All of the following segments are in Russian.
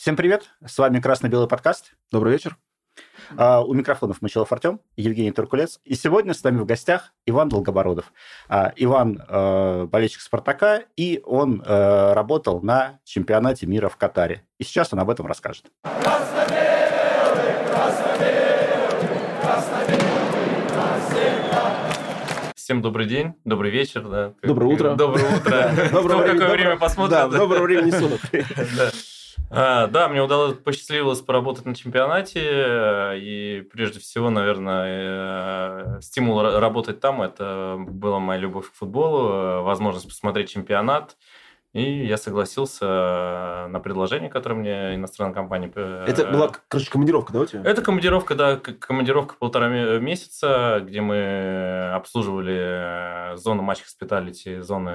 Всем привет, с вами Красно-Белый подкаст. Добрый вечер. Uh, у микрофонов Мочилов Артем, Евгений Туркулец. И сегодня с нами в гостях Иван Долгобородов. Uh, Иван uh, болельщик «Спартака», и он работал на чемпионате мира в Катаре. И сейчас он об этом расскажет. Красно-белый, красно-белый, красно-белый, Всем добрый день, добрый вечер. Да. Доброе утро. Доброе утро. Доброе какое время посмотрит. Да, доброго времени суток. А, да, мне удалось, посчастливилось поработать на чемпионате, э, и прежде всего, наверное, э, стимул работать там – это была моя любовь к футболу, э, возможность посмотреть чемпионат – и я согласился на предложение, которое мне иностранная компания... Это была, короче, командировка, да, у тебя? Это командировка, да, командировка полтора месяца, где мы обслуживали зону матч хоспиталити, зоны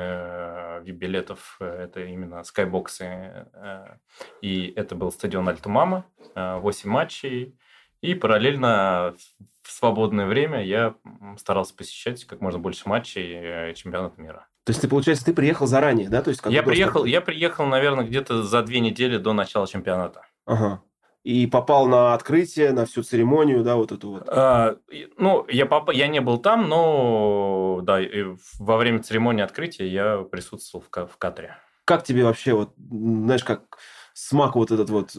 VIP-билетов, это именно скайбоксы. И это был стадион Альтумама, 8 матчей. И параллельно в свободное время я старался посещать как можно больше матчей чемпионата мира. То есть ты, получается, ты приехал заранее, да? То есть, я, приехал, я приехал, наверное, где-то за две недели до начала чемпионата. Ага. И попал на открытие, на всю церемонию, да, вот эту вот. А, ну, я, поп... я не был там, но да, во время церемонии открытия я присутствовал в, в Катаре. Как тебе вообще, вот, знаешь, как смак вот этот вот,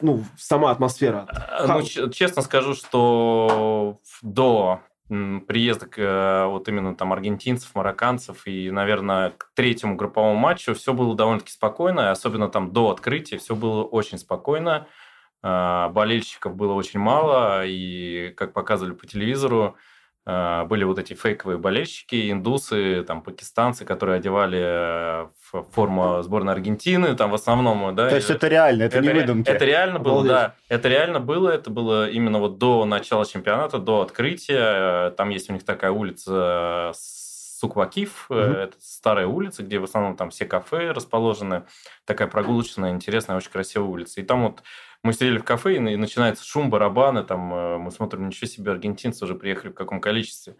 ну, сама атмосфера? А, ну, честно скажу, что до приезда э, вот именно там аргентинцев, марокканцев и, наверное, к третьему групповому матчу все было довольно-таки спокойно, особенно там до открытия все было очень спокойно, а, болельщиков было очень мало, и, как показывали по телевизору, были вот эти фейковые болельщики, индусы, там, пакистанцы, которые одевали э, форму сборной Аргентины, там в основном, да. То есть это реально, это, это не выдумки. Это реально было, Обалдеть. да. Это реально было, это было именно вот до начала чемпионата, до открытия. Там есть у них такая улица Суквакив, угу. это старая улица, где в основном там все кафе расположены. Такая прогулочная, интересная, очень красивая улица. И там вот мы сидели в кафе, и начинается шум, барабаны, там э, мы смотрим, ничего себе, аргентинцы уже приехали в каком количестве.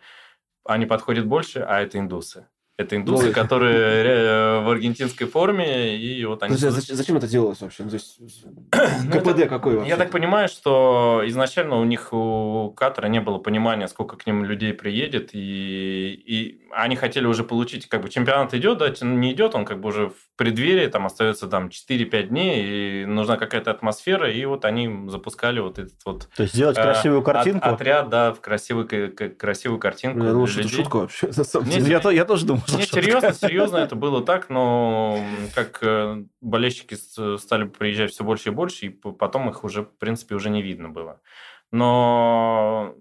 Они подходят больше, а это индусы. Это индусы, Ой. которые э, в аргентинской форме, и вот они... Зачем, зачем это делалось вообще? Ну, то есть, ну, КПД какой вообще? Я так понимаю, что изначально у них, у Катара не было понимания, сколько к ним людей приедет, и, и они хотели уже получить, как бы чемпионат идет, да, не идет, он как бы уже в преддверии, там остается там 4-5 дней, и нужна какая-то атмосфера, и вот они запускали вот этот вот... То есть сделать красивую э, картинку? От, отряд, да, в красивую, красивую картинку. Я думал, что это шутка вообще, на самом деле. Я, я тоже думал, что серьезно, серьезно это было так, но как э, болельщики стали приезжать все больше и больше, и потом их уже, в принципе, уже не видно было. Но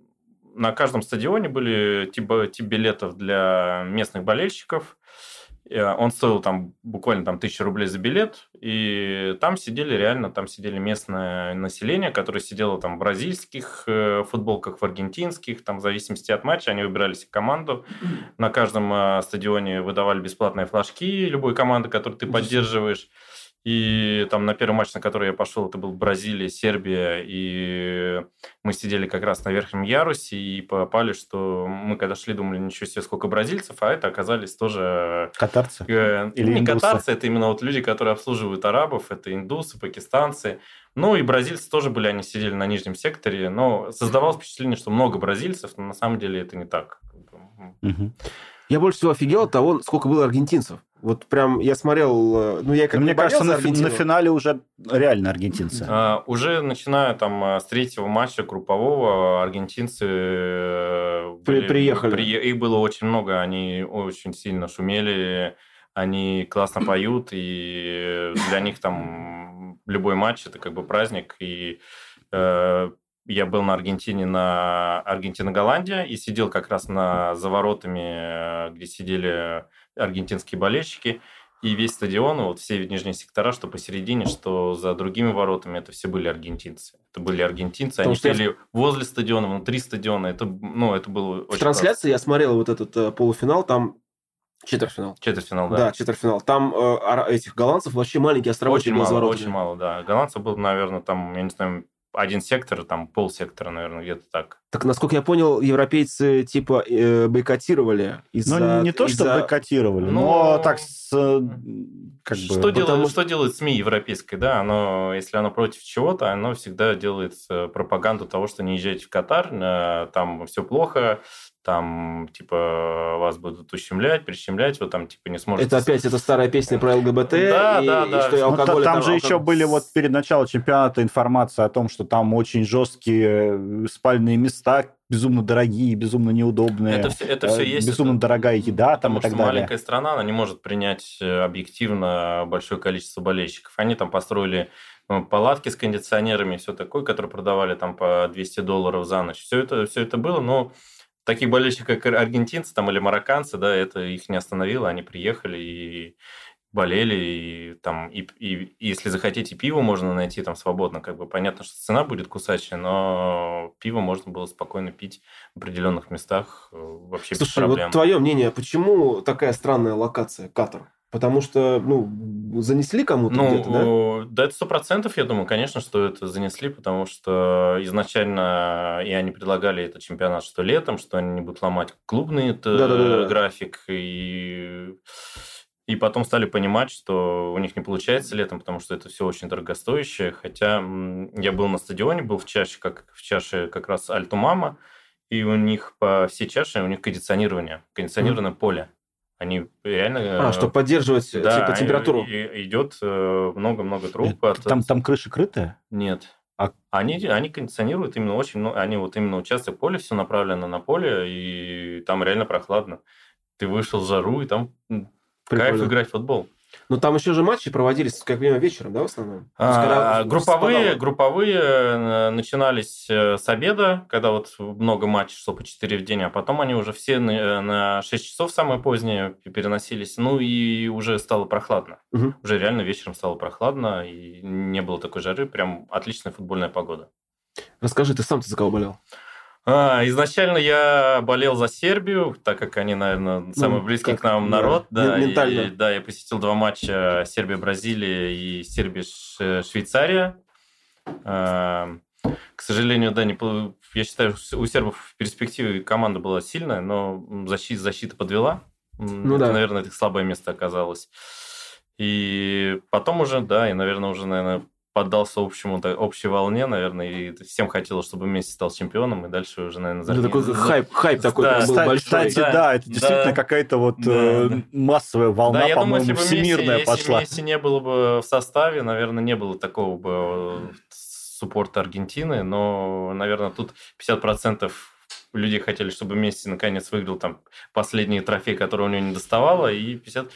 на каждом стадионе были тип, тип билетов для местных болельщиков. Э, он стоил там буквально там тысячу рублей за билет, и там сидели реально, там сидели местное население, которое сидело там в бразильских э, футболках, в аргентинских, там в зависимости от матча они выбирали себе команду. На каждом э, стадионе выдавали бесплатные флажки любой команды, которую ты поддерживаешь. И там на первый матч, на который я пошел, это был Бразилия, Сербия, и мы сидели как раз на верхнем ярусе и попали, что мы когда шли, думали, ничего себе, сколько бразильцев, а это оказались тоже... Катарцы? Э, Или не индусы? катарцы, это именно вот люди, которые обслуживают арабов, это индусы, пакистанцы. Ну и бразильцы тоже были, они сидели на нижнем секторе, но создавалось впечатление, что много бразильцев, но на самом деле это не так. Угу. Я больше всего офигел от того, сколько было аргентинцев. Вот прям я смотрел, э, ну я как Мне кажется, на, на финале уже реально аргентинцы. А, уже начиная там э, с третьего матча группового аргентинцы э, были, приехали. При, их было очень много, они очень сильно шумели, они классно поют, и для них там любой матч это как бы праздник, и э, я был на Аргентине, на Аргентина-Голландия, и сидел как раз на, за воротами, где сидели аргентинские болельщики, и весь стадион, вот все нижние сектора, что посередине, что за другими воротами, это все были аргентинцы. Это были аргентинцы, Потому они пели я... возле стадиона, внутри стадиона. Это, ну, это было В трансляции классно. я смотрел вот этот э, полуфинал, там Четвертьфинал. Четвертьфинал, да. Да, четвертьфинал. Там э, этих голландцев вообще маленький островочек очень мало, Очень мало, да. Голландцев был, наверное, там, я не знаю, один сектор, там полсектора, наверное, где-то так. Так, насколько я понял, европейцы типа э, бойкотировали из-за... Ну, не то, что бойкотировали, Ну, но так с... э, Как бы... что, потому делает, что- что делает СМИ европейское, да, оно, если оно против чего-то, оно всегда делает э, пропаганду того, что не езжайте в Катар, э, там все плохо, там, типа, вас будут ущемлять, прищемлять, вы там, типа, не сможете... Это опять эта старая песня про ЛГБТ, Да, и, да, и да. что и Ну, та- алкоголь... там это же алкоголь. еще были вот перед началом чемпионата информация о том, что там очень жесткие э, спальные места, безумно дорогие, безумно неудобные. Это все, это э, все есть. Безумно это- дорогая еда там Потому и так что далее. маленькая страна, она не может принять э, объективно большое количество болельщиков. Они там построили палатки с кондиционерами и все такое, которые продавали там по 200 долларов за ночь. Все это, все это было, но таких болельщиков, как аргентинцы там, или марокканцы, да, это их не остановило, они приехали и болели, и там, и, и- если захотите, пиво можно найти там свободно, как бы понятно, что цена будет кусачая, но пиво можно было спокойно пить в определенных местах э, вообще без Слушай, проблем. вот твое мнение, почему такая странная локация Катар? Потому что, ну, занесли кому-то где-то, да? Ну, да, это сто процентов, я думаю, конечно, что это занесли, потому что изначально и они предлагали этот чемпионат что летом, что они не будут ломать клубный это Да-да-да-да. график, и, и потом стали понимать, что у них не получается летом, потому что это все очень дорогостоящее, хотя я был на стадионе, был в чаше, как в чаше как раз Альтумама, и у них по всей чаше у них кондиционирование, кондиционированное поле. Они реально... А, чтобы поддерживать, Э, да, типа, температуру. и- идет э, много-много труб. Э, от- Там, там крыша крытая? Нет. А- Они, они кондиционируют именно очень много, они вот именно участок поля, все направлено на поле, и там реально прохладно. Ты вышел в жару, и там м, кайф Прикольно. играть в футбол. Но там еще же матчи проводились, как понимаю, вечером, да, в основном? А, когда групповые, групповые э, начинались э, с обеда, когда вот много матчей, что по 4 в день, а потом они уже все на, на 6 часов самое позднее переносились. Ну и уже стало прохладно. Мгм. Уже реально вечером стало прохладно, и не было такой жары. Прям отличная футбольная погода. Расскажи, ты сам-то за кого болел? А, изначально я болел за Сербию, так как они, наверное, самый Ну, близкий как, к нам да, народ. Да, мен- ментально. И, да, я посетил два матча Сербия-Бразилия и Сербия-Швейцария. А, К сожалению, да, не, я считаю, у сербов в перспективе команда была сильная, но защита, защита подвела. Ну это, да. наверное, их слабое место оказалось. И потом уже, да, и, наверное, уже, наверное, поддался общему, да, общей волне, наверное, и всем хотелось, чтобы Месси стал чемпионом, и дальше уже, наверное, Это такой хайп, хайп такой Да, был Кстати, большой. кстати, да, Да, это действительно да. какая-то вот Да, э, да. массовая волна, да, я думаю, по-моему, если бы всемирная Месси, пошла. если Месси не было бы в составе, наверное, не было такого бы э, суппорта Аргентины, но, наверное, тут 50% людей хотели, чтобы Месси наконец выиграл там последний трофей, который у него не доставало, и 50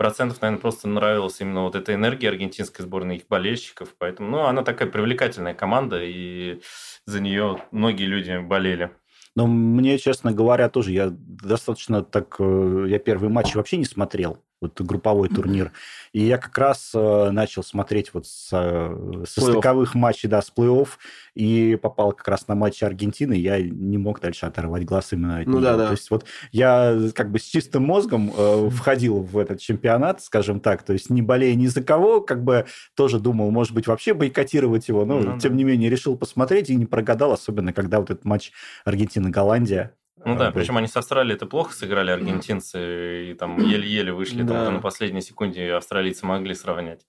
процентов, наверное, просто нравилась именно вот эта энергия аргентинской сборной, их болельщиков. Поэтому, ну, она такая привлекательная команда, и за нее многие люди болели. Но мне, честно говоря, тоже я достаточно так... э, Я первый матч вообще не смотрел, вот групповой турнир. И я как раз э, начал смотреть вот с, э, со стыковых матчей, да, с плей-офф, и попал как раз на матч Аргентины, я не мог дальше оторвать глаз именно от Ну неё. да, да. То есть вот я как бы с чистым мозгом э, входил в этот чемпионат, скажем так, то есть не болея ни за кого, как бы тоже думал, может быть, вообще бойкотировать его, но Ну тем да. не менее решил посмотреть и не прогадал, особенно когда вот этот матч Аргентина-Голландия. Ну э, да, причем они с Австралией это плохо сыграли, аргентинцы, и там еле-еле вышли, Да. только на последней секунде австралийцы могли сравнять.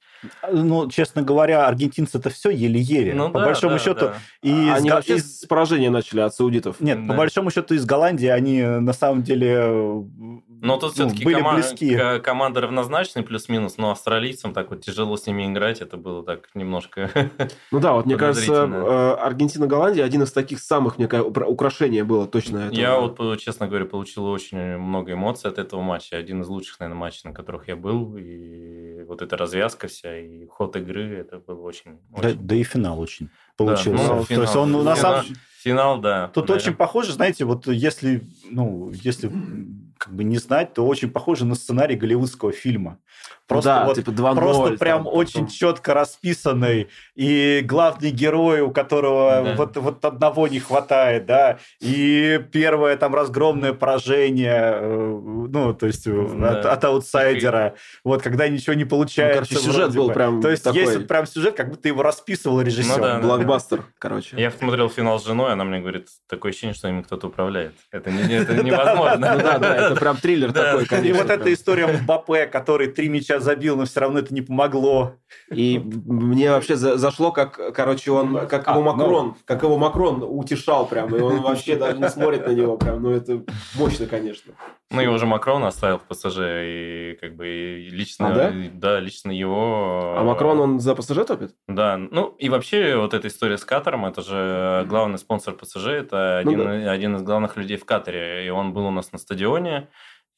Ну, честно говоря, аргентинцы это все еле-еле. Ну по да, большому да, счету, да. и из Они Га- вообще из- с поражения начали от саудитов. Нет, по Да. большому счету из Голландии они на самом деле э, Но тут ну, все-таки были близки. команда равнозначная, плюс-минус, но австралийцам так вот тяжело с ними играть, это было так немножко... Ну да, вот мне кажется, э, Аргентина-Голландия один из таких самых, мне кажется, укра- украшений было точно. этого. Я вот, э, честно говоря, получил очень много эмоций от этого матча. Один из лучших, наверное, матчей, на которых я был. И вот эта развязка вся, и ход игры, это было очень... да, очень- да и финал очень Да, получился. ну, То есть финал. он на Финал. самом Финал, да. Тут да. очень похоже, знаете, вот если, ну, если как бы не знать, то очень похоже на сценарий голливудского фильма. Просто да, вот, типа 2 просто прям там, очень потом... четко расписанный, и главный герой, у которого да. вот, вот одного не хватает, да, и первое там разгромное поражение, э, ну, то есть э, да. от, от аутсайдера, вот, когда ничего не получается. Ну, короче, сюжет был прям То есть такой... есть прям сюжет, как будто его расписывал режиссер. Ну, да, Блокбастер, короче. Я смотрел финал с женой, она мне говорит, такое ощущение, что им кто-то управляет. Это невозможно. Ну да, да, это прям триллер такой, конечно. И вот эта история Мбаппе, который три мяча забил, но все равно это не помогло. И мне вообще зашло, как, короче, он, как его а, Макрон, ну. как его Макрон утешал прям, и он вообще даже не смотрит на него прям, ну это мощно, конечно. Ну, его же Макрон оставил в ПСЖ, и как бы и лично, а, да? да, лично его... А Макрон, он за ПСЖ топит? Да, ну и вообще вот эта история с Катаром, это же главный спонсор ПСЖ, это ну, один, да. один из главных людей в Катаре, и он был у нас на стадионе,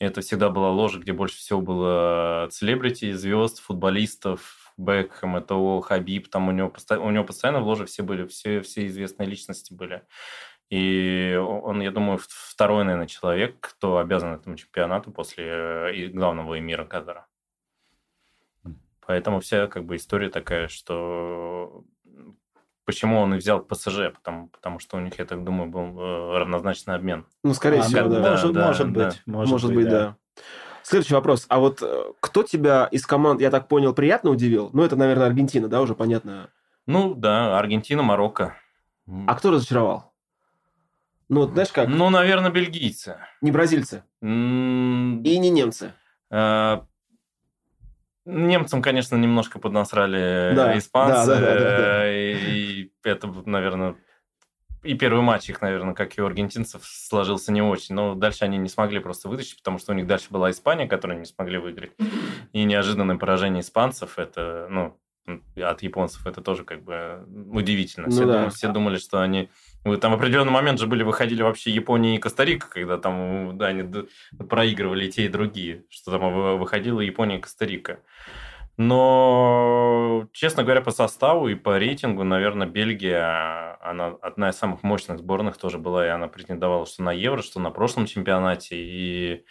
это всегда была ложа, где больше всего было селебрити, звезд, футболистов, Бекхэм, это Хабиб, там у него, у него постоянно в ложе все были, все, все известные личности были. И он, я думаю, второй, наверное, человек, кто обязан этому чемпионату после э, главного эмира Катара. Поэтому вся как бы история такая, что почему он и взял ПСЖ, потому, потому что у них, я так думаю, был э, равнозначный обмен. Ну, скорее а, всего, да. Может, да, может да, быть. Да. Может, может быть, да. да. Следующий вопрос. А вот э, кто тебя из команд, я так понял, приятно удивил? Ну, это, наверное, Аргентина, да, уже понятно? Ну, да, Аргентина, Марокко. А кто разочаровал? Ну, знаешь как? Ну, наверное, бельгийцы. Не бразильцы. Mm. И не немцы. Uh, немцам, конечно, немножко поднасрали да, испанцы. Да, да, да, да, да. И, и это, наверное, и первый матч их, наверное, как и у аргентинцев, сложился не очень. Но дальше они не смогли просто вытащить, потому что у них дальше была Испания, которую не смогли выиграть. И неожиданное поражение испанцев, это, ну, от японцев, это тоже как бы удивительно. Все, ну, да. думали, все думали, что они там в определенный момент же были, выходили вообще Япония и Коста-Рика, когда там да, они проигрывали те, и другие, что там выходила Япония и Коста-Рика. Но, честно говоря, по составу и по рейтингу, наверное, Бельгия, она одна из самых мощных сборных тоже была, и она претендовала что на Евро, что на прошлом чемпионате, и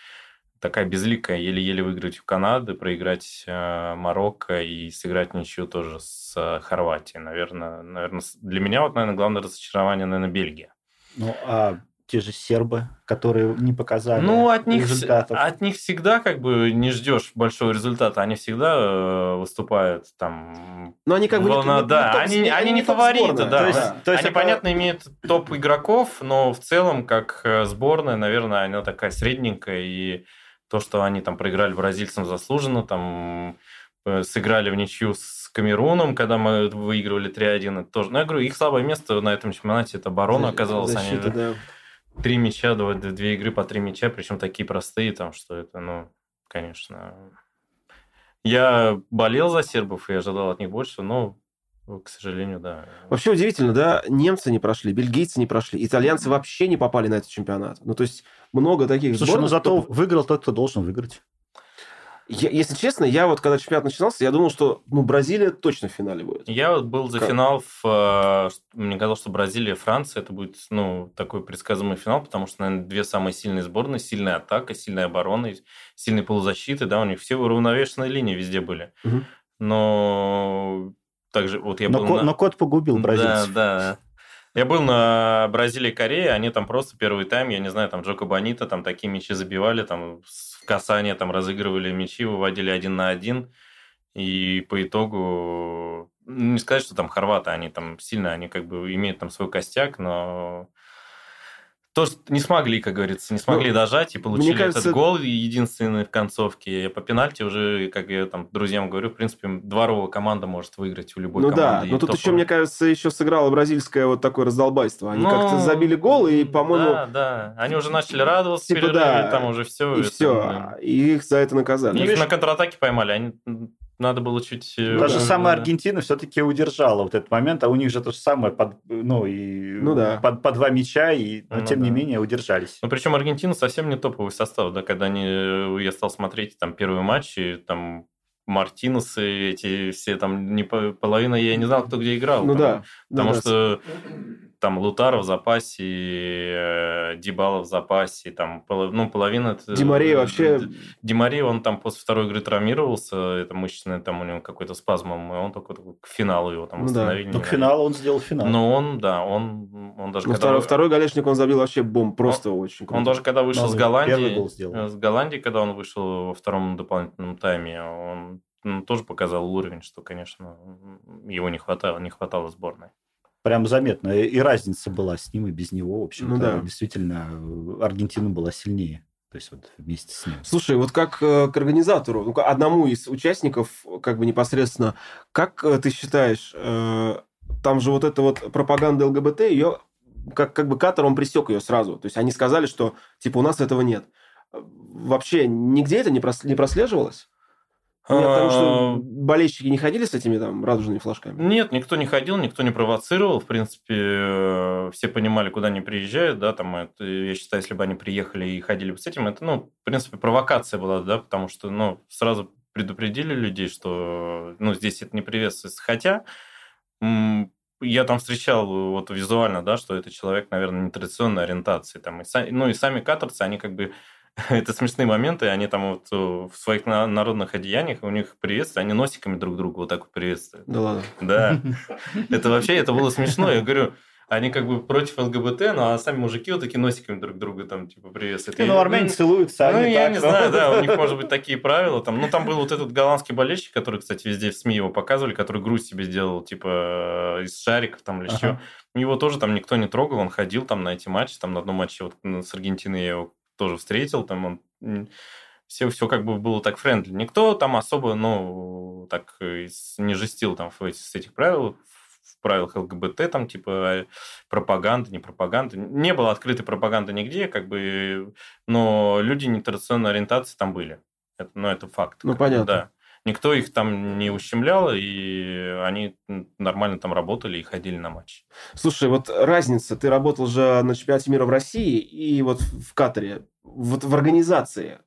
такая безликая, еле-еле выиграть у Канады, проиграть э, Марокко и сыграть ничью тоже с э, Хорватией. Наверное, наверное, для меня вот, наверное, главное разочарование, наверное, Бельгия. Ну, а те же сербы, которые не показали ну, от них, результатов. От них всегда как бы не ждешь большого результата. Они всегда э, выступают там... Но они как бы волна, не, не, да, не, они, они, они не фавориты, да. То есть, да. То есть они, это... понятно, имеют топ игроков, но в целом, как сборная, наверное, она такая средненькая и то, что они там проиграли бразильцам заслуженно, там э, сыграли в ничью с Камеруном, когда мы выигрывали 3-1, это тоже. Ну, я говорю, их слабое место на этом чемпионате это оборона оказалась. Защита, они да. Три мяча, две игры по три мяча, причем такие простые, там, что это, ну, конечно... Я болел за сербов и ожидал от них больше, но к сожалению, да. Вообще удивительно, да, немцы не прошли, бельгийцы не прошли, итальянцы вообще не попали на этот чемпионат. Ну, то есть много таких Слушай, сборных, ну зато кто... выиграл тот, кто должен выиграть. Я, если честно, я вот когда чемпионат начинался, я думал, что ну, Бразилия точно в финале будет. Я вот был за как? финал, в, э, мне казалось, что Бразилия, Франция, это будет ну, такой предсказуемый финал, потому что, наверное, две самые сильные сборные, сильная атака, сильная оборона, сильные полузащиты, да, у них все уравновешенные линии везде были. Угу. Но также вот я но был кот, на... Но кот погубил бразильцев. Да, да. Я был на Бразилии и Корее, они там просто первый тайм, я не знаю, там Джоко Бонита, там такие мячи забивали, там в касание там разыгрывали мячи, выводили один на один. И по итогу, не сказать, что там хорваты, они там сильно, они как бы имеют там свой костяк, но то, что не смогли, как говорится, не смогли ну, дожать и получили кажется... этот гол единственный в концовке. По пенальти уже, как я там друзьям говорю, в принципе, дворовая команда может выиграть у любой ну, команды. Ну да, но тут еще, мне кажется, еще сыграло бразильское вот такое раздолбайство. Они ну, как-то забили гол, и, по-моему... Да, да. Они уже начали радоваться типа, перерыве, да, там уже все. И это, все. И их за это наказали. Их на контратаке поймали. Они надо было чуть... Э, Та же самая Аргентина все-таки удержала вот этот момент, а у них же то же самое, под, ну, и ну, да. под, по два мяча, и, но ну, тем да. не менее удержались. Ну, причем Аргентина совсем не топовый состав, да, когда они, э, я стал смотреть там первые матчи, там Мартинесы, эти все там не половина, я не знал, кто где играл. Ну там, да. Потому да, что там Лутара в запасе, э, Дибала в запасе, там, ну, половина... Димарей вообще... Димарей, он там после второй игры травмировался, это мышечное, там у него какой-то спазм, и он только к финалу его там ну, восстановили. Да. Ну, к финалу он сделал финал. Но он, да, он, он даже... Ну, когда... второй, второй голешник он забил вообще бомб, просто он, очень круто. Он даже когда вышел с Голландии, с Голландии, когда он вышел во втором дополнительном тайме, он ну, тоже показал уровень, что, конечно, его не хватало, не хватало сборной прям заметно. И разница была с ним и без него. В общем-то, ну, да. действительно, Аргентина была сильнее. То есть вот вместе с ним. Слушай, вот как э, к организатору, ну, одному из участников, как бы непосредственно, как э, ты считаешь, э, там же вот эта вот пропаганда ЛГБТ, ее как, как бы Катар, он пресек ее сразу. То есть они сказали, что типа у нас этого нет. Вообще нигде это не прослеживалось? Нет, потому что а, болельщики не ходили с этими там радужными флажками? Нет, никто не ходил, никто не провоцировал. В принципе, э, все понимали, куда они приезжают, да, там, это, я считаю, если бы они приехали и ходили бы с этим, это, ну, в принципе, провокация была, да, потому что, ну, сразу предупредили людей, что, ну, здесь это не приветствуется. Хотя я там встречал вот визуально, да, что это человек, наверное, нетрадиционной ориентации. Там, и, ну, и сами катарцы, они как бы это смешные моменты, они там вот э, в своих народных одеяниях, у них приветствие, они носиками друг друга вот так вот приветствуют. Да ладно? Да. Это вообще, это было смешно. Я говорю, они как бы против ЛГБТ, но а сами мужики вот такие носиками друг друга там типа приветствуют. Ну, армяне целуются, Ну, я не знаю, да, у них может быть такие правила. Там, ну, там был вот этот голландский болельщик, который, кстати, везде в СМИ его показывали, который грудь себе сделал, типа, из шариков там или еще. Его тоже там никто не трогал, он ходил там на эти матчи, там на одном матче вот с Аргентиной я его тоже встретил, там он все, все как бы было так friendly. Никто там особо, ну, так не жестил там в эти, с этих правил, в правилах ЛГБТ, там, типа, пропаганда, не пропаганда. Не было открытой пропаганды нигде, как бы, но люди нетрадиционной ориентации там были. Это, ну, это факт. Ну, понятно. Да. Никто их там не ущемлял, и они нормально там работали и ходили на матч. Слушай, вот разница, ты работал же на чемпионате мира в России и вот в Катаре, вот в организации,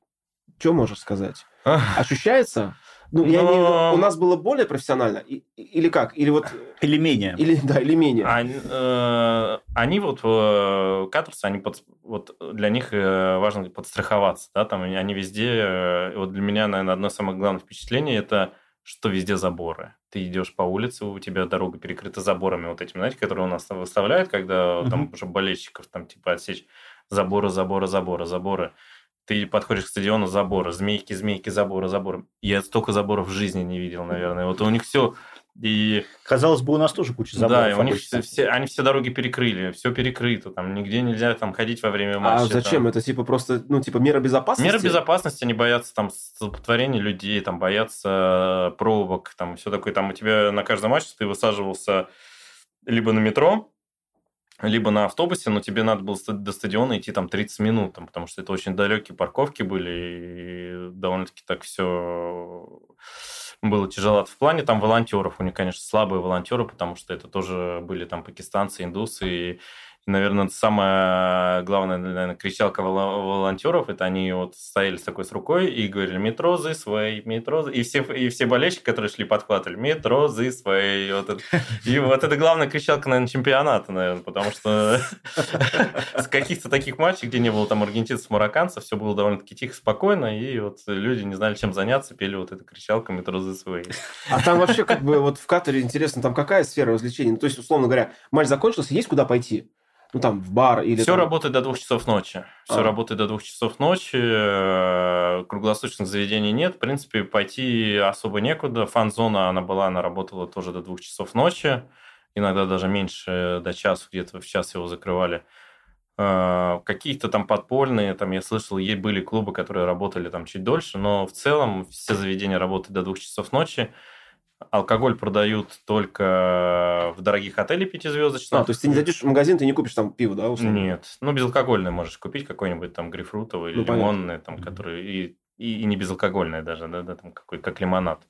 что можешь сказать? Ощущается? Ну, Но... я не, у нас было более профессионально, или как? Или вот... Или менее. Или, да, или менее. Они, э, они вот, э, каторцы, они под, вот для них э, важно подстраховаться, да, там они везде, э, вот для меня, наверное, одно из самых главных впечатлений, это что везде заборы. Ты идешь по улице, у тебя дорога перекрыта заборами вот этими, знаете, которые у нас выставляют, когда uh-huh. там уже болельщиков там типа отсечь заборы, заборы, заборы, заборы ты подходишь к стадиону, заборы, змейки, змейки, заборы, заборы. Я столько заборов в жизни не видел, наверное. Вот у них все... И... Казалось бы, у нас тоже куча заборов. Да, и у них все, все, они все дороги перекрыли, все перекрыто, там нигде нельзя там ходить во время матча. А зачем? Там. Это типа просто, ну, типа мера безопасности? Мера безопасности, они боятся там столпотворения людей, там боятся пробок, там все такое. Там у тебя на каждом матче ты высаживался либо на метро, либо на автобусе, но тебе надо было до стадиона идти там 30 минут, там, потому что это очень далекие парковки были, и довольно-таки так все было тяжело в плане там волонтеров. У них, конечно, слабые волонтеры, потому что это тоже были там пакистанцы, индусы, и наверное, самая главная, наверное, кричалка волонтеров, это они вот стояли с такой с рукой и говорили «Метро this way», «Метро...» И все, и все болельщики, которые шли, подхватывали «Метро this way». И вот это, и вот это главная кричалка, наверное, чемпионата, наверное, потому что с каких-то таких матчей, где не было там аргентинцев, марокканцев, все было довольно-таки тихо, спокойно, и вот люди не знали, чем заняться, пели вот эту кричалку «Метро this way». А там вообще как бы вот в Катаре интересно, там какая сфера развлечений? Ну, то есть, условно говоря, матч закончился, есть куда пойти? Ну там в бар или... Все там... работает до двух часов ночи. Все а. работает до двух часов ночи. Э, круглосуточных заведений нет. В принципе, пойти особо некуда. Фан-зона, она была, она работала тоже до двух часов ночи. Иногда даже меньше, до часу, где-то в час его закрывали. Э, какие-то там подпольные, там я слышал, были клубы, которые работали там чуть дольше, но в целом все заведения работают до двух часов ночи. Алкоголь продают только в дорогих отелях пятизвездочных. А, то есть ты не зайдешь в магазин, ты не купишь там пиво, да? Условно? Нет. Ну, безалкогольное можешь купить, какой-нибудь там грейпфрутовый ну, лимонный, там, который и, и, и не безалкогольное даже, да, да, там какой, как лимонад.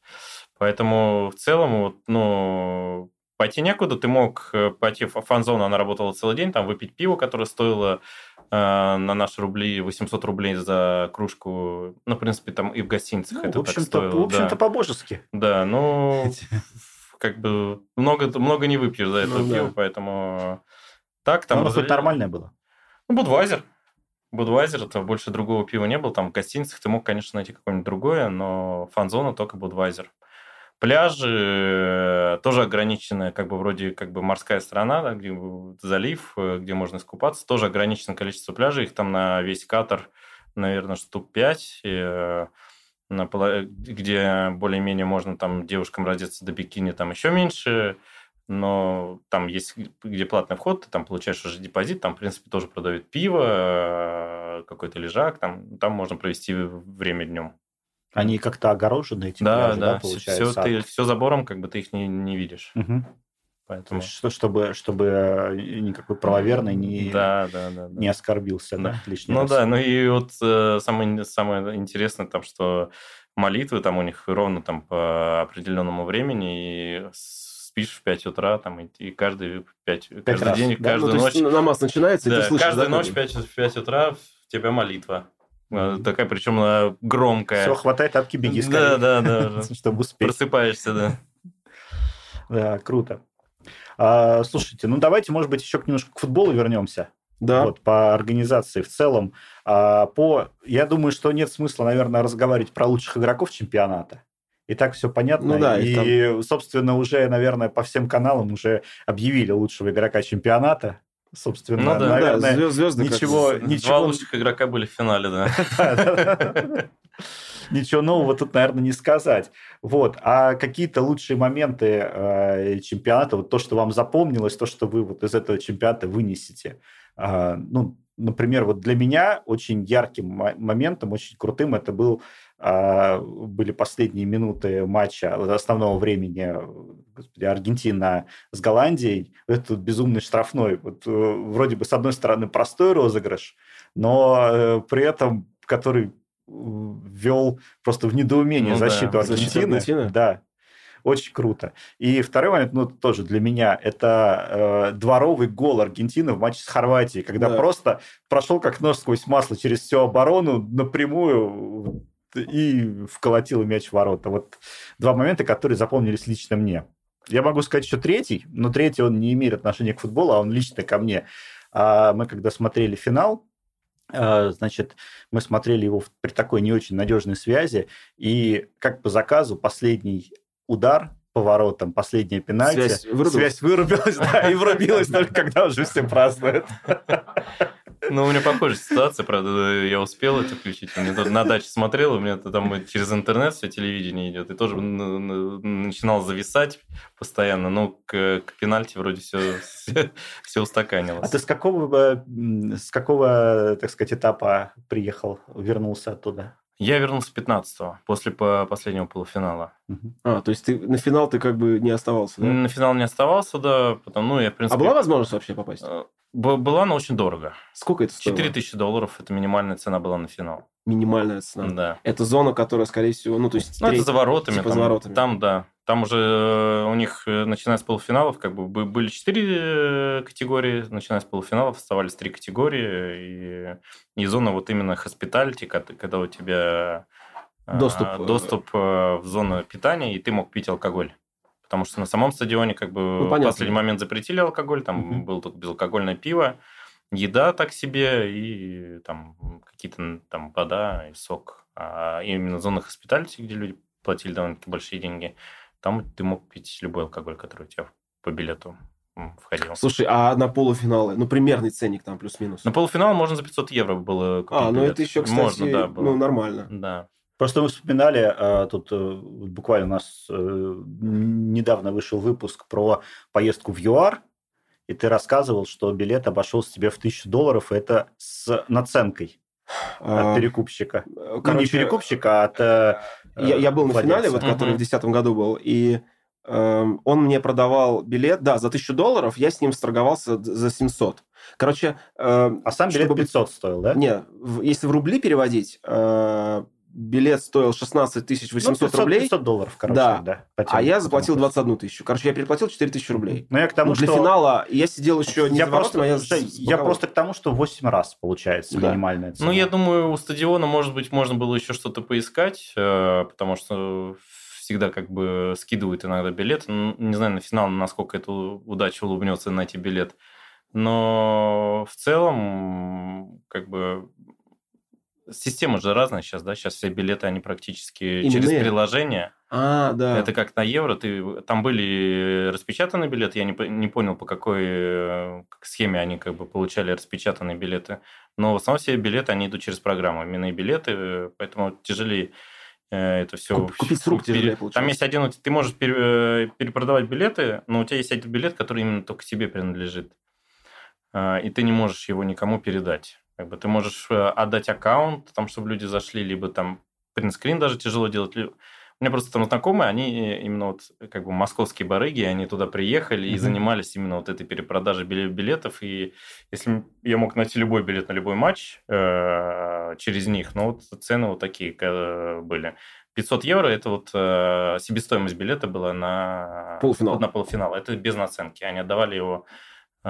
Поэтому в целом, вот, ну, пойти некуда, ты мог э, пойти в фан-зону, она работала целый день, там выпить пиво, которое стоило на наши рубли 800 рублей за кружку. Ну, в принципе, там и в гостиницах ну, это в общем-то, так стоило. В общем-то, да. по-божески. Да, ну, как бы много, много не выпьешь за это ну, пиво, да. поэтому Так, там... Оно разве- хоть нормальное было. Ну, Будвайзер. Будвайзер, это больше другого пива не было. Там в гостиницах ты мог, конечно, найти какое-нибудь другое, но фан-зона только Будвайзер. Пляжи э, тоже ограниченная, как бы вроде как бы морская страна, да, где залив, э, где можно искупаться, тоже ограниченное количество пляжей, их там на весь Катар, наверное, штук 5, где более-менее можно там девушкам раздеться до бикини, там еще меньше, но там есть, где платный вход, ты там получаешь уже депозит, там, в принципе, тоже продают пиво, э, какой-то лежак, там, там можно провести время днем. Они как-то огорожены этим Да, пляжи, да, получается? все, ты, все забором, как бы ты их не, не видишь. То Поэтому... есть, что, чтобы, чтобы э, никакой правоверный не, Да, да, да. да. не оскорбился Да. да, лишний Ну раз. да, ну и вот э, самое, самое интересное там, что молитвы там у них ровно там по определенному времени, и спишь в 5 утра, там, и, и каждый, 5, каждый раз, день, да? каждую Ну, ночь, намаз начинается, и да, ты слышишь, каждую да, ночь в бы? 5, в 5 утра у тебя молитва. Э. Такая, причем громкая. Все, хватай тапки, беги Да, скорее. да, да. Чтобы успеть. Просыпаешься, да. Да, круто. А, слушайте, ну давайте, может быть, еще немножко к футболу вернемся. Да. Вот, по организации в целом. А, по, я думаю, что нет смысла, наверное, разговаривать про лучших игроков чемпионата. И так все понятно. Ну да, и и, собственно, уже, наверное, по всем каналам уже объявили лучшего игрока чемпионата. Собственно, Ну да, наверное, да, звезды ничего, Два ничего, лучших игрока были в финале, да. Ничего нового тут, наверное, не сказать. Вот. А какие-то лучшие моменты э, чемпионата, вот то, что вам запомнилось, то, что вы вот из этого чемпионата вынесете. А, ну, например, вот для меня очень ярким мо- моментом, очень крутым это был, были последние минуты матча основного времени господи, Аргентина с Голландией. Этот безумный штрафной. Вот, э, вроде бы, с одной стороны, простой розыгрыш, но э, при этом, который ввел просто в недоумение Ну да, защиту защиту Аргентины. Аргентины. Да, очень круто. И второй момент, ну, тоже для меня, это э, дворовый гол Аргентины в матче с Хорватией, когда Да. просто прошел как нож сквозь масло через всю оборону напрямую и вколотил мяч в ворота. Вот два момента, которые запомнились лично мне. Я могу сказать еще третий, но третий он не имеет отношения к футболу, а он лично ко мне. А мы когда смотрели финал, э, значит, мы смотрели его при такой не очень надежной связи, и как по заказу последний удар по воротам, последняя пенальти, Связь вырубилась? связь вырубилась, да, и врубилась только когда уже все празднуют. Ну, у меня похожая ситуация, правда, я успел это включить. Я тут на даче смотрел, у меня это там через интернет все телевидение идет, и тоже начинал зависать постоянно, но к, к пенальти вроде все, все, А устаканилось. ты с какого, э, с какого, так сказать, этапа приехал, вернулся оттуда? Я вернулся 15-го, после по- последнего полуфинала. А, то есть ты на финал ты как бы не оставался, да? На финал не оставался, да, потому, ну, я, в А принципе... была возможность вообще попасть? э, Была, но очень дорого. Сколько это стоило? 4 тысячи долларов – это минимальная цена была на финал. Минимальная цена. Да. Это зона, которая, скорее всего, ну, то есть... Ну, это треть- за воротами. типа там, за воротами. Там, да. Там уже э, у них, э, начиная с полуфиналов, как бы бы- были четыре э, категории, начиная с полуфиналов оставались три категории, и, и зона вот именно хоспиталити, когда у тебя Доступ, доступ в зону питания, и ты мог пить алкоголь. Потому что на самом стадионе как бы Ну, в последний момент запретили алкоголь, там Мгм. было только безалкогольное пиво, еда так себе и там какие-то там вода и сок. А именно зона хоспиталити, где люди платили довольно-таки большие деньги, там ты мог пить любой алкоголь, который у тебя по билету входил. Слушай, а на полуфиналы? Ну, примерный ценник там плюс-минус. На полуфинал можно за 500 евро было купить а, ну билет. это еще, кстати, Можно, да, было. ну, нормально. Да. Просто вы вспоминали, а, тут э, буквально у нас э, недавно вышел выпуск про поездку в ЮАР, и ты рассказывал, что билет обошелся тебе в тысячу долларов, и это с наценкой от перекупщика. э, ну, не короче, перекупщика, а от... э, Я, я был на владельца. финале, вот, который Мгм. в 2010 году был, и эм, он мне продавал билет, да, за 1000 долларов, я с ним сторговался за 700. Короче, эм, А сам билет чтобы быть- 500 стоил, да? не, в- если в рубли переводить, э, билет стоил 16 Ну, 800 500, рублей, 500 долларов, короче, Да. да. а я заплатил тому курсу. 21 тысячу. Короче, я переплатил 4 тысячи рублей. Ну, я к тому, Ну, для что... финала я сидел еще не я за просто, воротами, а я, я просто к тому, что 8 раз получается Да. минимальная цена. Ну, я думаю, у стадиона, может быть, можно было еще что-то поискать, э, потому что всегда как бы скидывают иногда билет. Ну, Не знаю, на финал, насколько это удача улыбнется найти билет. Но в целом, как бы, система же разная сейчас, да? Сейчас все билеты, они практически Именные. через приложение. А, да. Это как на евро. Ты, там были распечатанные билеты. Я не, не понял, по какой э, схеме они как бы получали распечатанные билеты. Но в основном все билеты, они идут через программу. Именные билеты, э, поэтому тяжелее э, это все... Куп- купить с рук тяжелее получается. Там есть один... Ты можешь пере- перепродавать билеты, но у тебя есть один билет, который именно только тебе принадлежит. И ты не можешь его никому передать. Как бы ты можешь э, отдать аккаунт, там, чтобы люди зашли, либо там принтскрин даже тяжело делать. У меня просто там знакомые, они именно вот как бы московские барыги, они туда приехали и Мгм. занимались именно вот этой перепродажей биле- билетов. И если я мог найти любой билет на любой матч э, через них, ну вот цены вот такие э, были. 500 евро – это вот э, себестоимость билета была на Полуфинал. На полуфинал. Это без наценки. Они отдавали его э,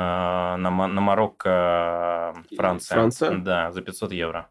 на, Мо- на Марокко, И Франция. Франция? Да, за 500 евро.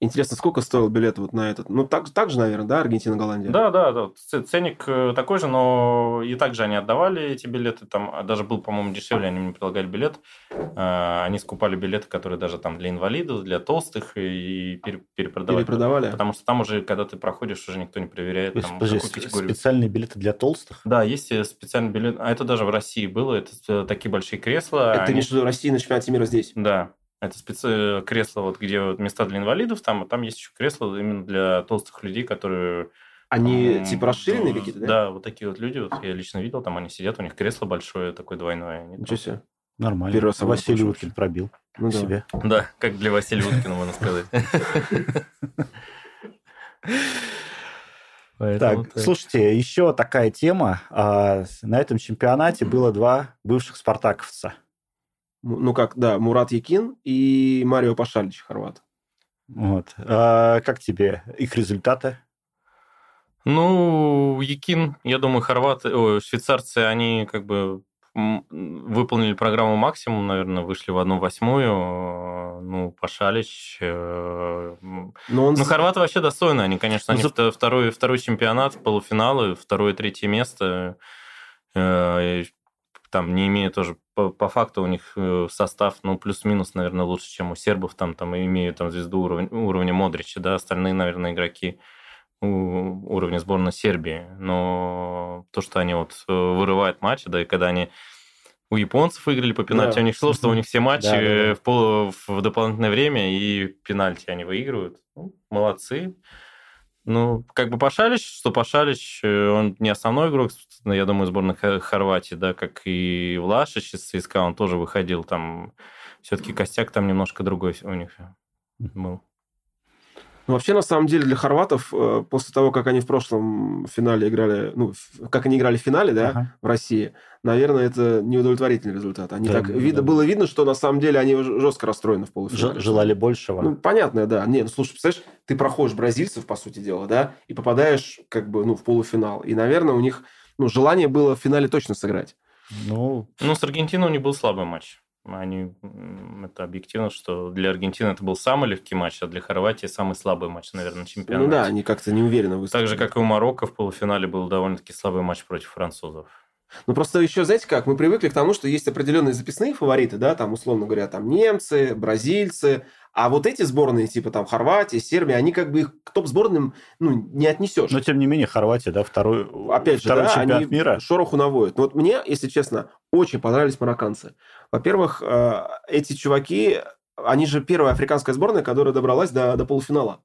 Интересно, сколько стоил билет вот на этот? Ну, так, так же, наверное, да, Аргентина, Голландия? Да, да, да. Ценник э, такой же, но и также они отдавали эти билеты. Там а даже был, по-моему, дешевле, они мне предлагали билет. Э, Они скупали билеты, которые даже там для инвалидов, для толстых, и пере- перепродавали. Перепродавали? Потому что там уже, когда ты проходишь, уже никто не проверяет, То есть, там, подожди, категорию. специальные билеты для толстых? Да, есть э, специальный билет. А это даже в России было. Это э, такие большие кресла. Это они- виду России на чемпионате мира здесь? Да. Это специ... кресло, вот где вот места для инвалидов, там, а там есть еще кресло именно для толстых людей, которые... Они м, типа расширенные какие-то, да? Да, вот такие вот люди, вот я лично видел, там они сидят, у них кресло большое, такое двойное. там- Ничего себе. Нормально. Первый раз Василий Уткин пробил Ну да. себе. Да, как для Василия Уткина, можно сказать. Поэтому Так, слушайте, еще такая тема. А, На этом чемпионате было два бывших спартаковца. Ну как, да, Мурат Якин и Марио Пашалич, хорват. Вот. А Как тебе их результаты? Ну, Якин, я думаю, хорваты, ой, швейцарцы, они как бы выполнили программу максимум, наверное, вышли в одну восьмую. Э, Ну, Пашалич. э. Но он... Ну, хорваты вообще достойны. Они, конечно, они вто- второй, второй чемпионат, полуфиналы, второе, третье место. Там не имея тоже по, по факту у них э, состав, ну, плюс-минус, наверное, лучше, чем у сербов. Там, там имеют там звезду уровня, уровня Модрича, да, остальные, наверное, игроки уровня сборной Сербии. Но то, что они вот э, вырывают матчи, да, и когда они у японцев выиграли по пенальти, Да. у них шло, что у них все матчи Да, да, да. э, в, полу, в дополнительное время, и пенальти они выигрывают. Ну, молодцы. Ну, как бы Пашалич, что Пашалич, э, он не основной игрок, я думаю, сборной Хо- Хорватии, да, как и Влашич из ЦСКА, он тоже выходил там. Все-таки костяк там немножко другой у них был. Ну, вообще, на самом деле, для хорватов, э, после того, как они в прошлом финале играли, ну, как они играли в финале, да, Ага. в России, наверное, это неудовлетворительный результат. Они Да, так, да, видно, да. было видно, что на самом деле они жестко расстроены в полуфинале. Желали большего. Ну, понятно, да. Не, ну, слушай, представляешь, ты проходишь бразильцев, по сути дела, да, и попадаешь, как бы, ну, в полуфинал. И, наверное, у них, ну, желание было в финале точно сыграть. Ну, Ну, с Аргентиной у них был слабый матч. Они, это объективно, что для Аргентины это был самый легкий матч, а для Хорватии самый слабый матч, наверное, чемпионата. Ну да, они как-то неуверенно Так выступили. же, как и у Марокко в полуфинале был довольно-таки слабый матч против французов. Ну, просто еще, знаете как, мы привыкли к тому, что есть определенные записные фавориты, да, там, условно говоря, там, немцы, бразильцы, а вот эти сборные, типа, там, Хорватия, Сербия, они как бы их к топ-сборным, ну, не отнесешь. но тем не менее, Хорватия, да, второй, Опять же, второй да, чемпионат они мира. шороху наводят. Но вот мне, если честно, очень понравились марокканцы. Во-первых, э, эти чуваки, они же первая африканская сборная, которая добралась до, до полуфинала.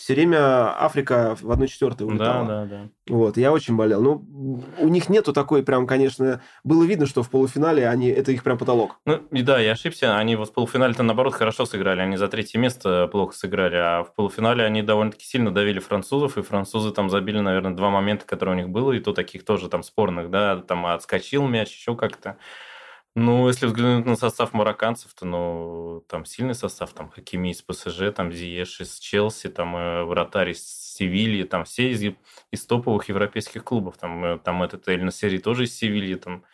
Все время Африка в 1-4 Да, улетала. да, да. Вот, я очень болел. Ну, у них нету такой прям, конечно... Было видно, что в полуфинале они, это их прям потолок. Ну, и да, я ошибся. Они вот в полуфинале-то, наоборот, хорошо сыграли. Они за третье место плохо сыграли. А в полуфинале они довольно-таки сильно давили французов. И французы там забили, наверное, два момента, которые у них было. И то таких тоже там спорных, да. Там отскочил мяч, еще как-то. Ну, если взглянуть на состав марокканцев, то, ну, там сильный состав. Там Хакими из ПСЖ, там Зиеш из Челси, там э, вратарь из Севильи. Там все из, из топовых европейских клубов. Там, э, там этот Эль Насери тоже из Севильи. Там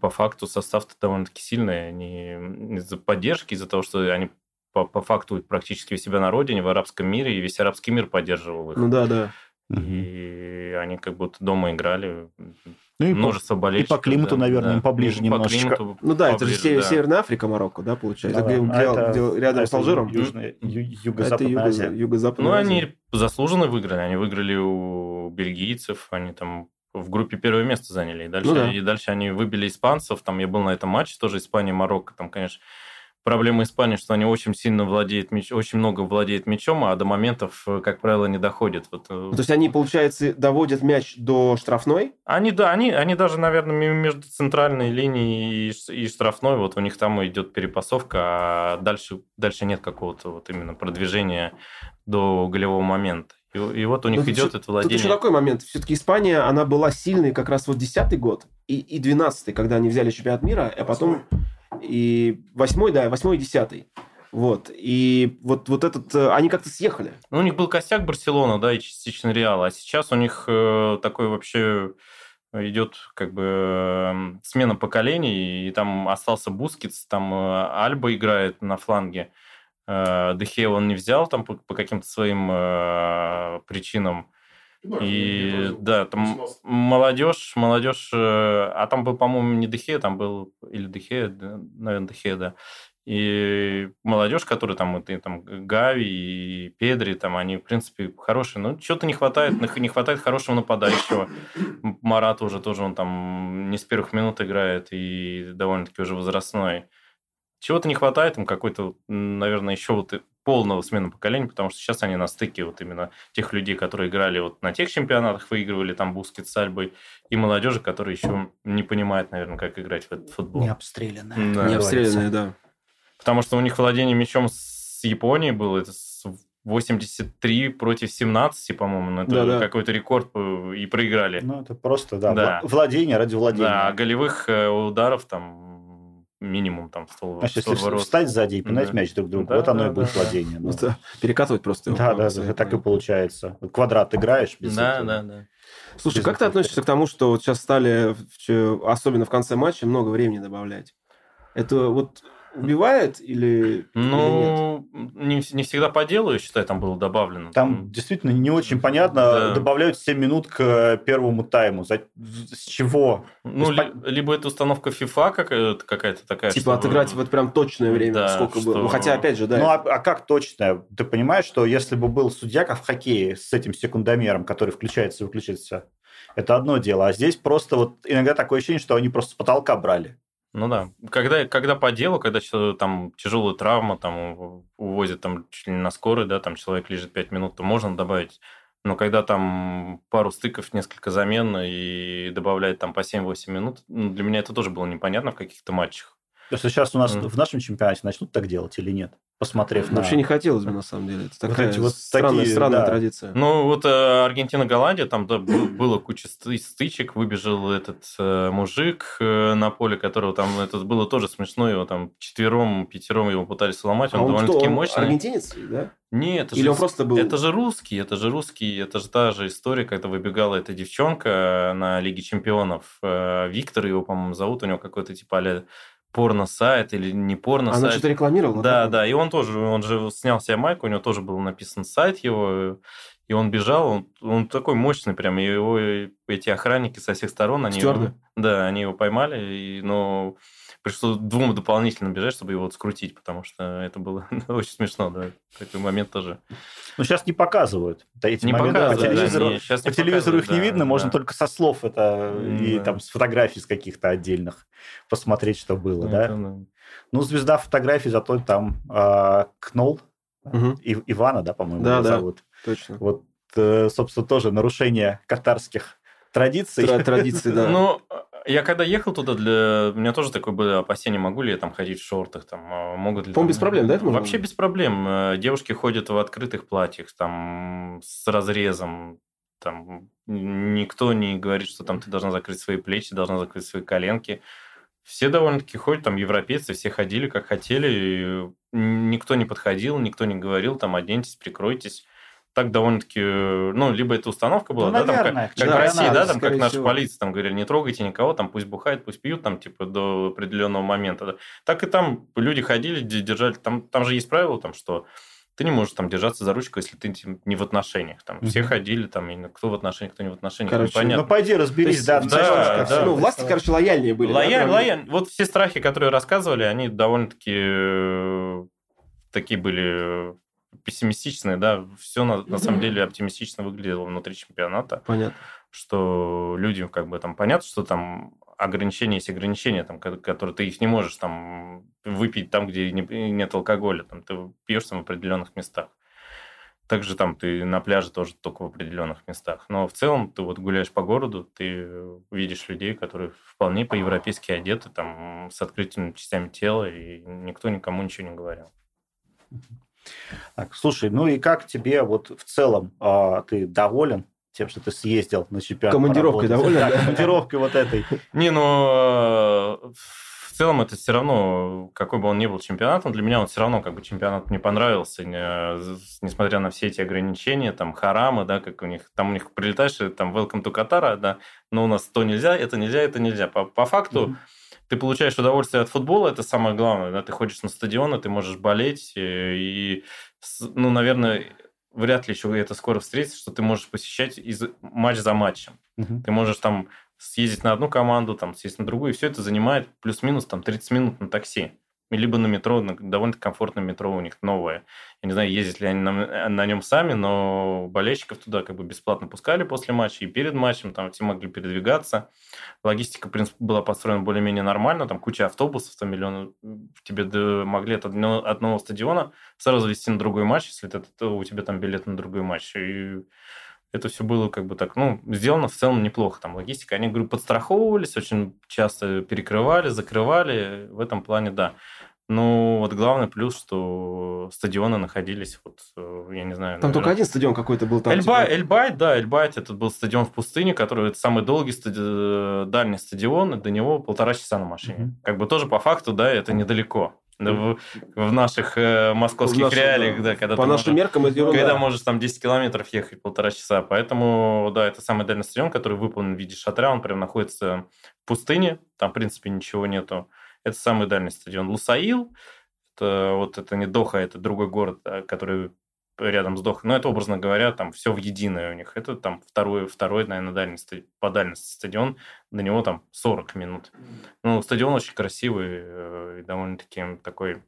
по факту состав-то довольно-таки сильный. Они из-за поддержки, из-за того, что они по, по факту практически у себя на родине, в арабском мире, и весь арабский мир поддерживал их. Ну да, да. И они как будто дома играли. Ну, и множество по, болельщиков. И по климату, да, наверное, да. им поближе и немножечко. По климату, ну да, поближе, это же да. Северная Африка, Марокко, да, получается? Да, где, а это, где, рядом а с Алжиром? Южная, юго-западная Азия. Юго-западная Ну, они заслуженно выиграли. Они выиграли у бельгийцев, они там в группе первое место заняли. И дальше, ну, да. и дальше они выбили испанцев. Там я был на этом матче, тоже Испания-Марокко. Там, конечно, проблема Испании, что они очень сильно владеют мяч, очень много владеют мячом, а до моментов, э, как правило, не доходят. Вот. Э, То есть они, получается, доводят мяч до штрафной? Они, да, они, они даже, наверное, между центральной линией и, и штрафной, вот у них там идет перепасовка, а дальше, дальше нет какого-то вот именно продвижения до голевого момента. И, и вот у них Но идет это владение. Тут еще такой момент. Все-таки Испания, она была сильной как раз вот десятый год и, и 12 когда они взяли чемпионат мира, а потом и восьмой, да, восьмой и десятый. Вот. И вот, вот этот... Э, они как-то съехали. Ну, у них был костяк Барселона, да, и частично Реал. А сейчас у них э, такой вообще идет как бы э, смена поколений, и там остался Бускетс, там э, Альба играет на фланге. Э, Де Хеа он не взял там по, по каким-то своим э, причинам. И да, там молодежь, молодежь, э, а там был, по-моему, не Де Хеа, там был или Де Хеа, наверное, Де Хеа, да. И молодежь, которая там, и, там Гави и Педри, там они, в принципе, хорошие. Но что-то не хватает, не хватает хорошего нападающего. Марат уже тоже, он там не с первых минут играет и довольно-таки уже возрастной. Чего-то не хватает, там какой-то, наверное, еще вот полного смены поколения, потому что сейчас они на стыке вот именно тех людей, которые играли вот на тех чемпионатах, выигрывали там Бускет с Альбой, и молодежи, которые еще не понимают, наверное, как играть в этот футбол. Не обстрелянная. Да. Не обстрелянная, да. Потому что у них владение мячом с Японией было, это 83 против 17, по-моему, ну, это да, да. какой-то рекорд и проиграли. Ну, это просто, да, да. владение ради владения. Да, а голевых э, ударов там минимум там 100, Значит, 100 если ворот. встать сзади и пинать да. мяч друг другу, да, вот оно да, и будет да, владение. Да. Ну. Перекатывать просто. Да, да, да, так и получается. Квадрат играешь без Да, этого. да, да. Слушай, без как ты относишься к тому, что вот сейчас стали, особенно в конце матча, много времени добавлять? Это вот убивает или, ну, или нет? Не, не всегда по делу, я считаю, там было добавлено. Там, там... действительно не очень понятно. Да. Добавляют 7 минут к первому тайму. За... С чего? Ну, ли, либо это установка FIFA какая-то, какая-то такая. Типа чтобы... отыграть вот прям точное время, да, сколько что... было. Ну, хотя, опять же, да. Ну, а, а как точное? Ты понимаешь, что если бы был судья, как в хоккее, с этим секундомером, который включается и выключается, это одно дело. А здесь просто вот иногда такое ощущение, что они просто с потолка брали. Ну да. Когда, когда по делу, когда там тяжелая травма, там увозят там чуть ли не на скорой, да, там человек лежит 5 минут, то можно добавить. Но когда там пару стыков, несколько замен и добавляют там по 7-8 минут, ну, для меня это тоже было непонятно в каких-то матчах. Просто сейчас у нас mm. в нашем чемпионате начнут так делать или нет? Посмотрев на... Вообще не хотелось бы, на самом деле. Это такая вот вот странная, такие, странная да. традиция. Ну, вот э, Аргентина-Голландия, там да, было куча стычек, выбежал этот э, мужик э, на поле, которого там, это было тоже смешно, его там четвером, пятером его пытались сломать, он, а он довольно-таки мощный. аргентинец, да? Нет, это Или же, он просто был... Это же русский, это же русский, это же та же история, когда выбегала эта девчонка на Лиге Чемпионов. Э, Виктор его, по-моему, зовут, у него какой-то типа порно-сайт или не порно-сайт. Она что-то рекламировала? Да, да, и он тоже, он же снял себе майку, у него тоже был написан сайт его, и он бежал, он, он такой мощный прям, и его эти охранники со всех сторон, они его, да, они его поймали, и, но пришлось двум дополнительно бежать, чтобы его вот скрутить, потому что это было очень смешно, да, такой момент тоже. Ну, сейчас не показывают. Да, эти не моменты показывают, по телевизору, да, не, сейчас по телевизору их не видно, да. можно только со слов это да. и там с фотографий с каких-то отдельных посмотреть, что было, это, да? да? Ну, звезда фотографий, зато там э, Кнол, угу. И, Ивана, да, по-моему, да, да, зовут. точно. Вот, э, собственно, тоже нарушение катарских традиций. Традиции, да. Ну, я когда ехал туда, для... у меня тоже такое было опасение, могу ли я там ходить в шортах, там, а могут ли... Там... без проблем, да, это? Вообще без проблем. Э, девушки ходят в открытых платьях, там, с разрезом, там, никто не говорит, что там ты должна закрыть свои плечи, должна закрыть свои коленки. Все довольно-таки ходят, там, европейцы, все ходили как хотели, никто не подходил, никто не говорил, там, оденьтесь, прикройтесь так довольно-таки, ну, либо это установка была, ну, да, наверное, там, как, как да, в России, да, там, как наша полиция, там говорили, не трогайте никого, там, пусть бухают, пусть пьют, там, типа, до определенного момента. Да. Так и там люди ходили, держали, там, там же есть правило, там, что ты не можешь там держаться за ручку, если ты не в отношениях. Там все ходили, там, кто в отношениях, кто не в отношениях. Короче, непонятно. ну пойди разберись, есть, да. Да, да. Ну, власти, короче, лояльнее были. Лояль, да, лояльнее. Вот все страхи, которые рассказывали, они довольно-таки э, такие были пессимистичные, да, все на, на самом деле оптимистично выглядело внутри чемпионата. Понятно. Что людям как бы там понятно, что там ограничения есть ограничения, там, которые ты их не можешь там выпить там, где нет алкоголя, там ты пьешь там в определенных местах. Также там ты на пляже тоже только в определенных местах. Но в целом ты вот гуляешь по городу, ты видишь людей, которые вполне по-европейски одеты, там, с открытыми частями тела, и никто никому ничего не говорил. Так, слушай, ну и как тебе вот в целом э, ты доволен тем, что ты съездил на чемпионат? Командировкой доволен? Да, командировкой вот этой. Не, ну в целом это все равно, какой бы он ни был чемпионатом, для меня он все равно как бы чемпионат мне понравился, несмотря на все эти ограничения, там харамы, да, как у них, там у них прилетаешь, там welcome to Qatar, да, но у нас то нельзя, это нельзя, это нельзя. По, по факту mm-hmm ты получаешь удовольствие от футбола, это самое главное. Да? Ты ходишь на стадион, ты можешь болеть. Э, и, ну, наверное, вряд ли еще это скоро встретится, что ты можешь посещать из... матч за матчем. Угу. Ты можешь там съездить на одну команду, там съездить на другую, и все это занимает плюс-минус там 30 минут на такси либо на метро, на довольно комфортное метро у них новое. Я не знаю, ездят ли они на, на нем сами, но болельщиков туда как бы бесплатно пускали после матча и перед матчем, там все могли передвигаться. Логистика, в принципе, была построена более-менее нормально, там куча автобусов, там миллионы тебе могли от одного, одного стадиона сразу вести на другой матч, если это, то у тебя там билет на другой матч. И это все было как бы так, ну, сделано в целом неплохо. Там логистика, они, говорю, подстраховывались, очень часто перекрывали, закрывали. В этом плане, да. Ну, вот главный плюс, что стадионы находились, вот, э, я не знаю... Там наверное... только один стадион какой-то был там. Эльбай, типа... Эльбайт, да, Эльбайт, это был стадион в пустыне, который это самый долгий, стади... Э, дальний стадион, и до него полтора часа на машине. Mm-hmm. Как бы тоже по факту, да, это недалеко. В, в наших э, московских в наших, реалиях, да, когда по нашим можешь, меркам это ерунда. Когда можешь там 10 километров ехать полтора часа. Поэтому, да, это самый дальний стадион, который выполнен в виде шатря, он прям находится в пустыне, там, в принципе, ничего нету. Это самый дальний стадион. Лусаил, это, вот это не Доха, это другой город, а, который рядом с Дохой. Но это, образно говоря, там все в единое у них. Это там второй, второй наверное, дальний, по дальности стадион. До него там 40 минут. Ну, стадион очень красивый э, и довольно-таки такой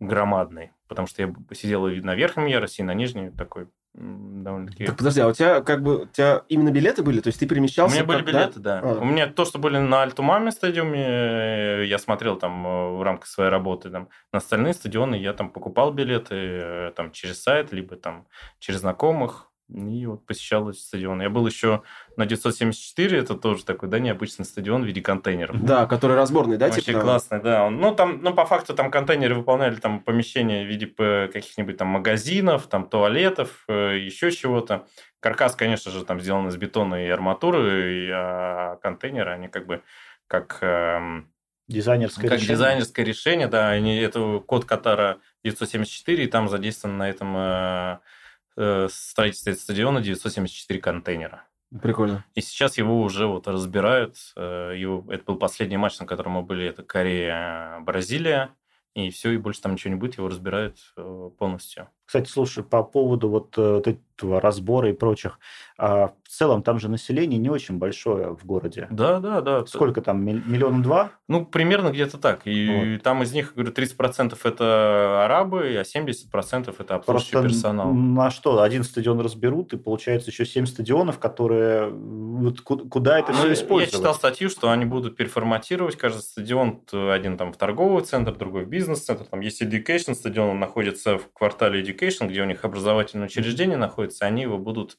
громадный. Потому что я сидел и на верхнем ярусе, и на нижнем такой довольно-таки... Так подожди, а у тебя как бы у тебя именно билеты были? То есть ты перемещался? У меня были билеты, да. да. А. У меня то, что были на Альтумаме стадионе, э, я смотрел там э, в рамках своей работы. Там, на остальные стадионы я там покупал билеты э, там через сайт, либо там через знакомых. И вот посещал эти стадионы. Я был еще на 974, это тоже такой, да, необычный стадион в виде контейнеров. Да, который разборный, да, Вообще типа? классный, да. Он, ну, там, ну, по факту там контейнеры выполняли там помещения в виде каких-нибудь там магазинов, там туалетов, э, еще чего-то. Каркас, конечно же, там сделан из бетона и арматуры, а контейнеры, они как бы как... Эм, дизайнерское как решение. дизайнерское решение, да. Они, это код Катара 974, и там задействован на этом э, строительстве стадиона 974 контейнера. Прикольно. И сейчас его уже вот разбирают. Э, его, это был последний матч, на котором мы были. Это Корея, Бразилия. И все, и больше там ничего не будет. Его разбирают э, полностью. Кстати, слушай, по поводу вот, э, вот этого разбора и прочих, а в целом там же население не очень большое в городе. Да, да, да. Сколько там, миллион два? Ну, примерно где-то так. И вот. там из них, говорю, 30% это арабы, а 70% это обслуживающий персонал. На что? Один стадион разберут, и получается еще 7 стадионов, которые... Вот куда это ну, все использовать? Я читал статью, что они будут переформатировать каждый стадион. Один там в торговый центр, другой в бизнес-центр. Там есть education стадион, он находится в квартале education Education, где у них образовательное учреждение находится, они его будут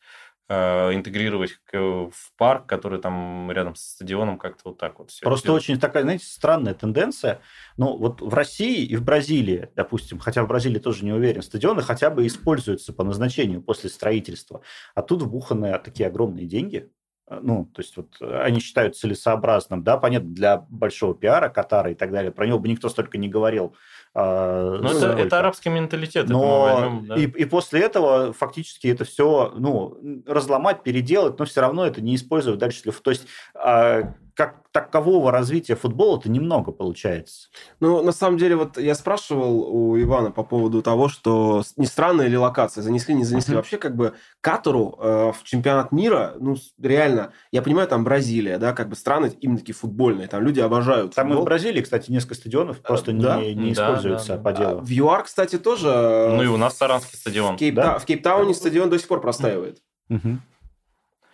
э, интегрировать в парк, который там рядом с стадионом как-то вот так вот все. Просто делать. очень такая, знаете, странная тенденция. Ну, вот в России и в Бразилии, допустим, хотя в Бразилии тоже не уверен, стадионы хотя бы используются по назначению после строительства. А тут вбуханы такие огромные деньги, э, ну, то есть вот они считают целесообразным, да, понятно, для большого пиара Катара и так далее, про него бы никто столько не говорил, а, ну, это, это арабский менталитет. Но возьмем, да. и, и после этого фактически это все ну, разломать, переделать, но все равно это не использовать дальше. То есть а, как такового развития футбола-то немного получается. Ну, на самом деле, вот я спрашивал у Ивана по поводу того, что не странная ли локация, занесли, не занесли. Вообще, как бы, Катару э, в чемпионат мира, ну, реально, я понимаю, там Бразилия, да, как бы страны именно такие футбольные, там люди обожают Там футбол. и в Бразилии, кстати, несколько стадионов э, просто да? не, не да, используются да, по делу. А в ЮАР, кстати, тоже... Ну, и у нас Саранский стадион. В, Кейп... да? в Кейптауне стадион до сих пор простаивает. Uh-huh.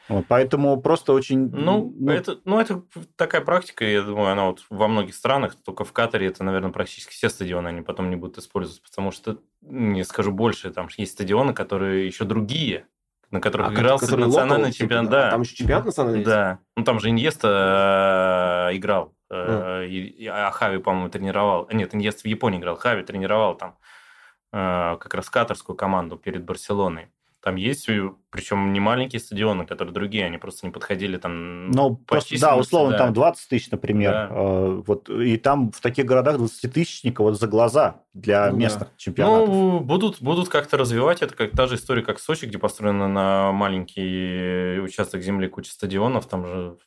Вот, поэтому просто очень... Ну, ну, это, ну, это такая практика, я думаю, она вот во многих странах, только в Катаре это, наверное, практически все стадионы, они потом не будут использоваться, потому что, не скажу больше, там есть стадионы, которые еще другие, на которых а, игрался национальный чемпионат. Да. А там еще чемпионат национальный? Да. Ну, там же Иньеста э, играл, mm. а Хави, по-моему, тренировал. Нет, Иньеста в Японии играл, Хави тренировал там э, как раз катарскую команду перед Барселоной. Там есть, причем не маленькие стадионы, которые другие, они просто не подходили там. Ну, просто, да, условно, да. там 20 тысяч, например. Да. Э, вот, и там в таких городах 20-тысячника вот за глаза для ну, местных да. чемпионатов. Ну, будут, будут как-то развивать это, как та же история, как в Сочи, где построена на маленький участок земли куча стадионов, там же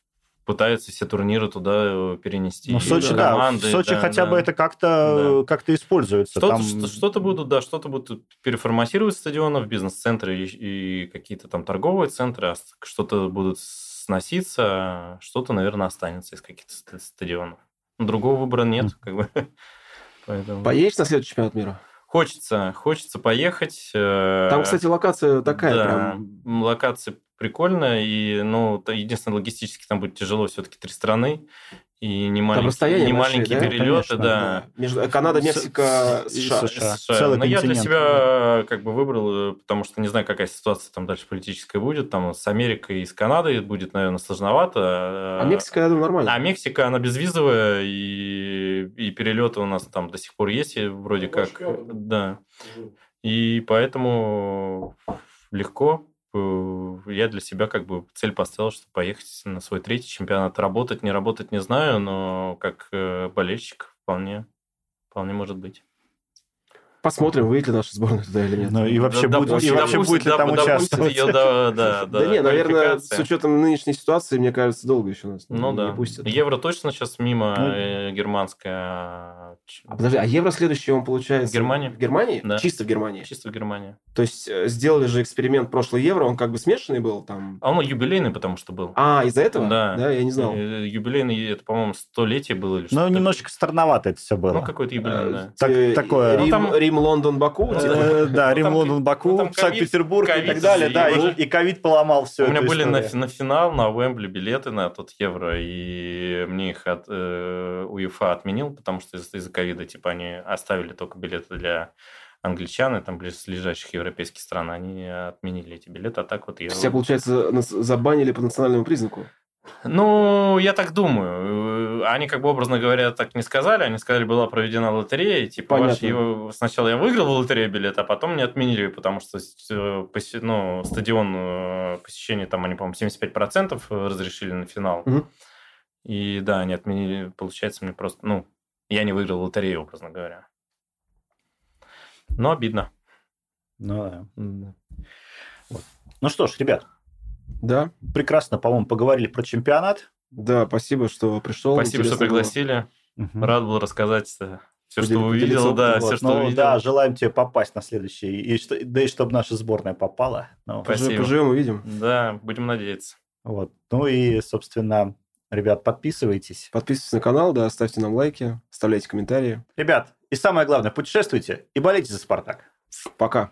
пытаются все турниры туда э, перенести. Ну, в Сочи, да, команды, в Сочи да, хотя да. бы это как-то да. как используется. Что-то, там... что-то будут, да, что-то будут переформатировать стадионы в бизнес-центры и, и какие-то там торговые центры, а что-то будут сноситься, что-то, наверное, останется из каких-то стадионов. Другого выбора нет, mm. как бы. Поэтому... Поедешь на следующий чемпионат мира? Хочется, хочется поехать. Э, там, кстати, локация такая да, прям. Локация прикольно, и, ну, единственное, логистически там будет тяжело, все-таки три страны, и не, маленькие, не маленькие да? перелеты, Конечно, да. да. Между Канада, Мексика, С, США. США. США. Но я для себя как бы выбрал, потому что не знаю, какая ситуация там дальше политическая будет. Там с Америкой и с Канадой будет, наверное, сложновато. А Мексика, я думаю, нормально. А Мексика, она безвизовая, и, и перелеты у нас там до сих пор есть, вроде как. Да. И поэтому легко Э, я для себя как бы цель поставил, что поехать на свой третий чемпионат. Работать, не работать, не знаю, но как э, болельщик вполне, вполне может быть. Посмотрим, выйдет ли наша сборная туда или нет. Ну, и вообще, да, будет, допустим, и вообще допустим, будет ли там участвовать. Ее, да, да, да, да не, наверное, с учетом нынешней ситуации, мне кажется, долго еще нас ну, не да. пустят. Евро точно сейчас мимо ну, э, германская. А подожди, а евро следующий он получается... В Германии. В Германии? Да. Чисто в Германии? Чисто в Германии. То есть э, сделали же эксперимент прошлый евро, он как бы смешанный был там? А он юбилейный, потому что был. А, из-за этого? Да. Да, я не знал. Э, юбилейный, это, по-моему, столетие было или что Ну, немножечко странновато это все было. Ну, какой-то юбилейный, да. Такое... Рим, Лондон, Баку? Э, да, Рим, Лондон, Баку, ну, Санкт-Петербург и так далее. Да, и ковид поломал все. У меня были на финал, на Уэмбли билеты на тот евро, и мне их от э, УЕФА отменил, потому что из-за ковида, типа, они оставили только билеты для англичан и там близлежащих европейских стран, они отменили эти билеты, а так вот... Все, получается, забанили по национальному признаку? Ну, я так думаю. Они, как бы образно говоря, так не сказали. Они сказали, была проведена лотерея. Типа, ваш, его... сначала я выиграл в лотерее билет, а потом мне отменили, потому что э, ну, стадион э, посещения там они, по-моему, 75% разрешили на финал. Угу. И да, они отменили. Получается, мне просто... Ну, я не выиграл лотерею, образно говоря. Но обидно. Ну да. да. Вот. Ну что ж, ребят, да. Прекрасно, по-моему, поговорили про чемпионат. Да, спасибо, что пришел. Спасибо, что пригласили. Угу. Рад был рассказать все, что увидел, да, вот. все, что ну, увидел. Да, желаем тебе попасть на следующий, и что, да и чтобы наша сборная попала. Ну, Спасибо. Поживем, увидим. Да, будем надеяться. Вот. Ну и, собственно, ребят, подписывайтесь. Подписывайтесь на канал, да, ставьте нам лайки, оставляйте комментарии. Ребят, и самое главное, путешествуйте и болейте за «Спартак». Пока.